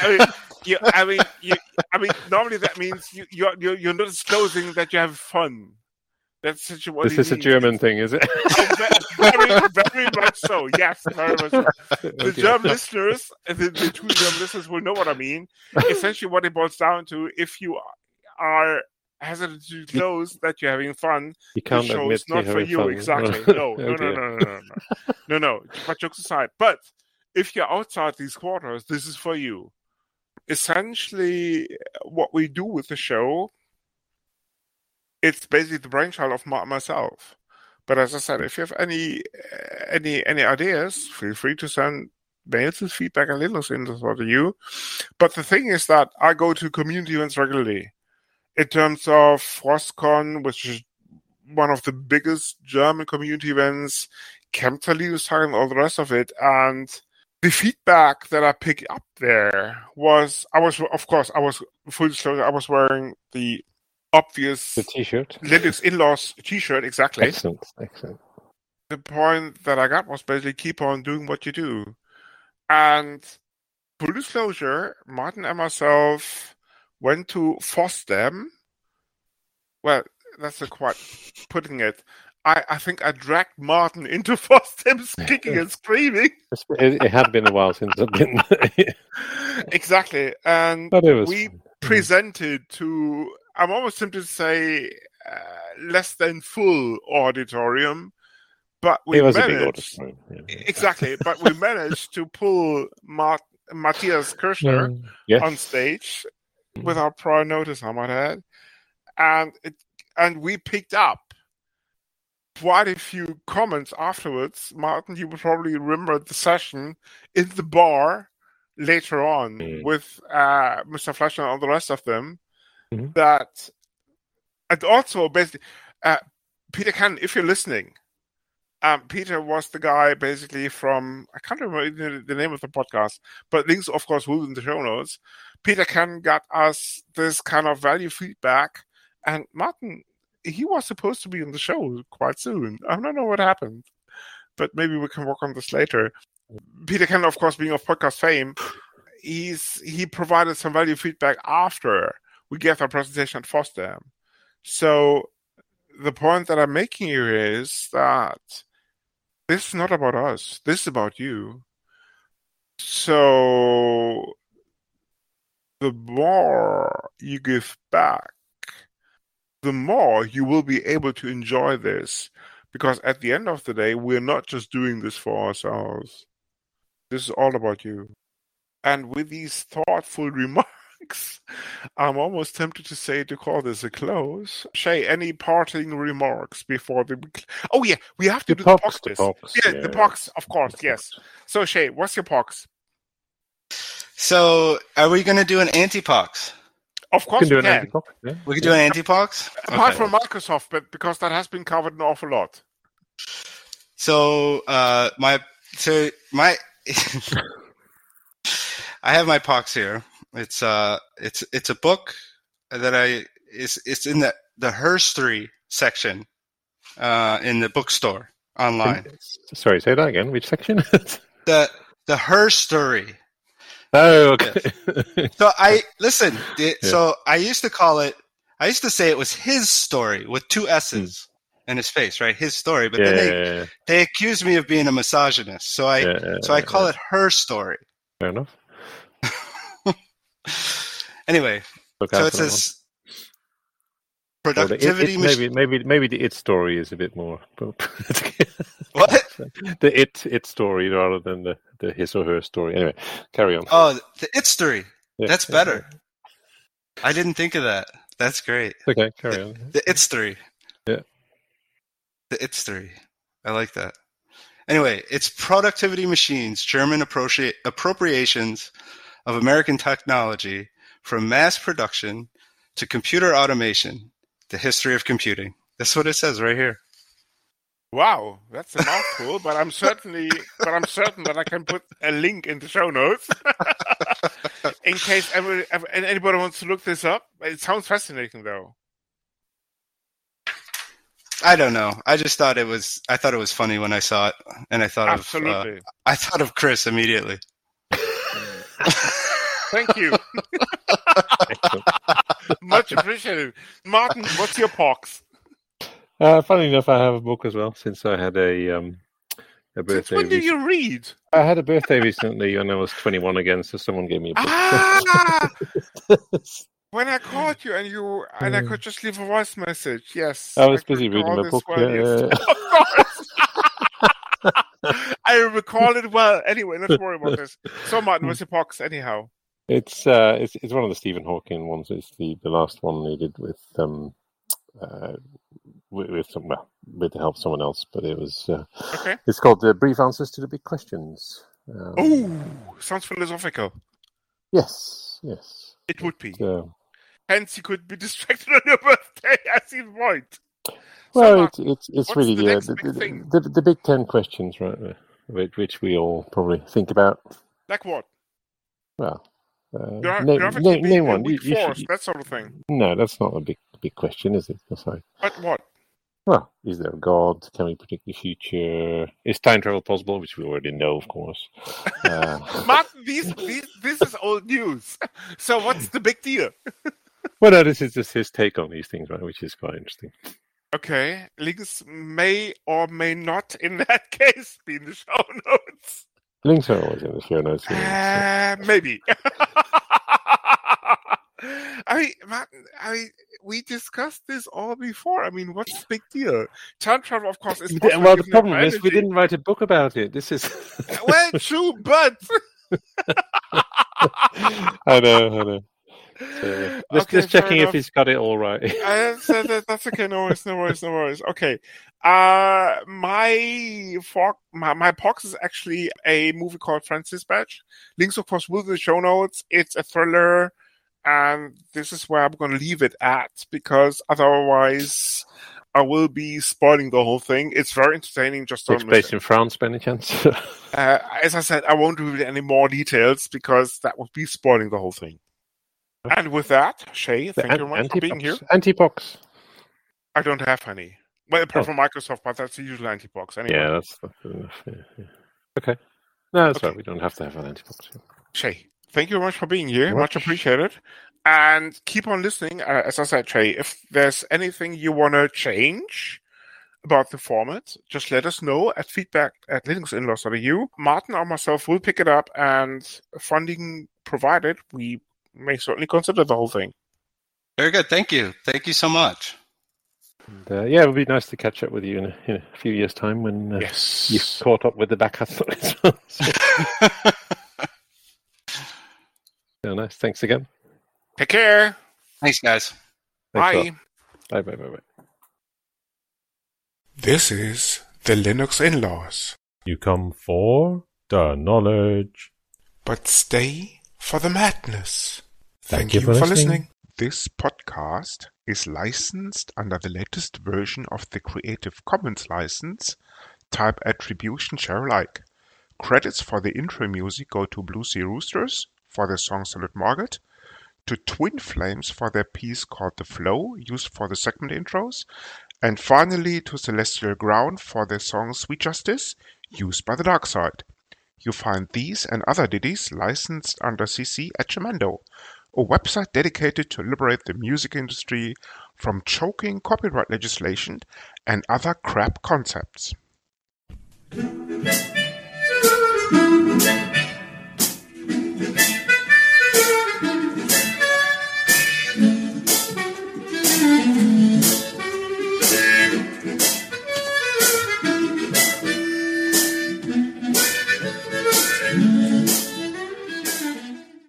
I mean, you, I mean, you, I mean, normally that means you, you're, you're, you're not disclosing that you have fun. That's such a, what this is a German thing, is it? very, very much so. Yes, very much. So. The okay. German listeners, the, the two German listeners will know what I mean. Essentially, what it boils down to: if you are hesitant to close that you're having fun, you can't the show's not for you. Fun. Exactly. No, no, no, no, no, no, no, no, no. But jokes aside, but if you're outside these quarters, this is for you. Essentially, what we do with the show it's basically the brainchild of my, myself. But as I said, if you have any eh, any any ideas, feel free to send mails with feedback and Linux into to you. But the thing is that I go to community events regularly. In terms of FrOSCon, which is one of the biggest German community events, Chemtrail and all the rest of it, and the feedback that I picked up there was I was of course I was full disclosure I was wearing the obvious the t-shirt Linux in-laws t-shirt exactly. Excellent, excellent. The point that I got was basically keep on doing what you do, and full disclosure, Martin and myself went to FOSDEM. Well, that's a quite putting it. I, I think I dragged Martin into FOSDEM kicking and screaming. It, it, had been a while since I've been. exactly, and we fun. presented to I'm almost tempted to say uh, less than full auditorium, but we managed yeah. exactly. but we managed to pull Mart- Matthias Kirschner mm, yes. on stage mm. without prior notice, I might add, and it and we picked up quite a few comments afterwards. Martin, you would probably remember the session in the bar later on mm. with uh, Mr. Fleschner and all the rest of them mm-hmm. that, and also basically, uh, Peter Cannon, if you're listening, um, Peter was the guy basically from I can't remember the name of the podcast, but links of course will in the show notes. Peter Cannon got us this kind of value feedback, and Martin he was supposed to be in the show quite soon. I don't know what happened, but maybe we can work on this later. Peter Cannon, of course, being of podcast fame, he's he provided some value feedback after we gave our presentation at FOSDEM. So the point that I'm making here is that this is not about us. This is about you. So the more you give back, the more you will be able to enjoy this. Because at the end of the day, we're not just doing this for ourselves. This is all about you. And with these thoughtful remarks, I'm almost tempted to say to call this a close. Shea, any parting remarks before the? Oh yeah, we have to the do pox, the pox. The pox yeah, yeah, the pox, of course, yes. So Shea, what's your pox? So, are we going to do an anti-pox? Of course, we can. We can, yeah. we can do an anti-pox. Apart okay. from Microsoft, but because that has been covered an awful lot. So, uh, my so my I have my pox here. It's uh, it's it's a book that I it's it's in the the herstory section uh, in the bookstore online. Sorry, say that again. Which section? the the herstory. Oh, okay. So I listen. It, yeah. So I used to call it. I used to say it was his story with two S's mm. in his face, right? His story. But yeah, then they yeah, they accused me of being a misogynist. So I so I call it her story. Fair enough. Anyway, Look so it says productivity. It, it, maybe maybe maybe the it story is a bit more. what the it it story rather than the the his or her story. Anyway, carry on. Oh, the it story. Yeah, That's yeah, better. Yeah. I didn't think of that. That's great. Okay, carry the, on. The it story. Yeah. The it story. I like that. Anyway, it's Productivity Machines, German appropri- appropriations of American technology from mass production to computer automation, the history of computing. That's what it says right here. Wow, that's a mouthful, but I'm certainly, but I'm certain that I can put a link in the show notes in case ever, ever, anybody wants to look this up. It sounds fascinating, though. I don't know. I just thought it was. I thought it was funny when I saw it, and I thought Absolutely. of. Uh, I thought of Chris immediately. Thank you. Much appreciated, Martin. What's your pox? Uh, funny enough, I have a book as well since I had a um, a birthday. Since when do you read? I had a birthday recently when I was 21 again, so someone gave me a book. Ah! when I called you and you and I could just leave a voice message. Yes, I was I busy reading recall my book. well, yeah, yes. yeah. I recall it well. Anyway, to worry about this. So, Martin, what's your pox? Anyhow, It's uh, it's it's one of the Stephen Hawking ones. It's the, the last one they did with um, uh, with, with some well, with the help of someone else, but it was uh, okay. it's called uh, Brief Answers to the Big Questions. Um, Ooh, sounds philosophical. yes, yes. It would be. Uh, Hence, you could be distracted on your birthday. as the point. Well, Martin, it's it's it's really the the, the, big the, the, big ten questions, right? uh, Which, which we all probably think about. Like what? Well, uh, name, gravity name, name one. You, you force, should, that sort of thing. no, that's not a big big question, is it? Sorry. But what? Well, is there a God? Can we predict the future? Is time travel possible? Which we already know, of course. Uh, Martin, these, these, this is old news. So, what's the big deal? well, no, this is just his take on these things, right? Which is quite interesting. Okay, links may or may not, in that case, be in the show notes. Links are always in the show notes. Uh, maybe. I mean, Martin, I mean, we discussed this all before. I mean, what's the big deal? Time travel, of course, is well, the problem is we didn't write a book about it. This is. Well, true, but I know, I know. So, just, Okay, just checking if he's got it all right. Uh, so that, that's okay. No worries. No worries. No worries. Okay. Uh, my fo- my my pox is actually a movie called French Dispatch. Links, of course, will be in the show notes. It's a thriller, and this is where I'm going to leave it at because otherwise, I will be spoiling the whole thing. It's very entertaining. Just don't miss place in France, by any chance? Uh, as I said, I won't reveal any more details because that would be spoiling the whole thing. And with that, Shea, thank you very much for being here. Antipox. I don't have any. Well, apart Oh. from Microsoft, but that's the usual antipox anyway. Yeah, that's, that's enough. Yeah, yeah. Okay. No, that's Okay. right. We don't have to have an antipox. Shea, thank you very much for being here. Much much. appreciated. And keep on listening. Uh, as I said, Shea, if there's anything you want to change about the format, just let us know at feedback at linuxinlaws.eu. Martin or myself will pick it up, and funding provided, we may certainly consider the whole thing. Very good. Thank you. Thank you so much. And, uh, yeah, it would be nice to catch up with you in a, in a few years' time when uh, Yes. you've caught up with the back catalog as well. So, yeah, nice. Thanks again. Take care. Thanks, guys. Thanks. Bye. Bye, bye, bye, bye. This is the Linux in-laws. You come for the knowledge. but stay for the madness. Thank you for listening. This podcast is licensed under the latest version of the Creative Commons license, type Attribution Share Alike. Credits for the intro music go to Bluesy Roosters for their song Salut Margot, to Twin Flames for their piece called The Flow, used for the segment intros, and finally to Celestial Ground for their song Sweet Justice, used by the Dark Side. You find these and other ditties licensed under CC at Jamendo, a website dedicated to liberate the music industry from choking copyright legislation and other crap concepts.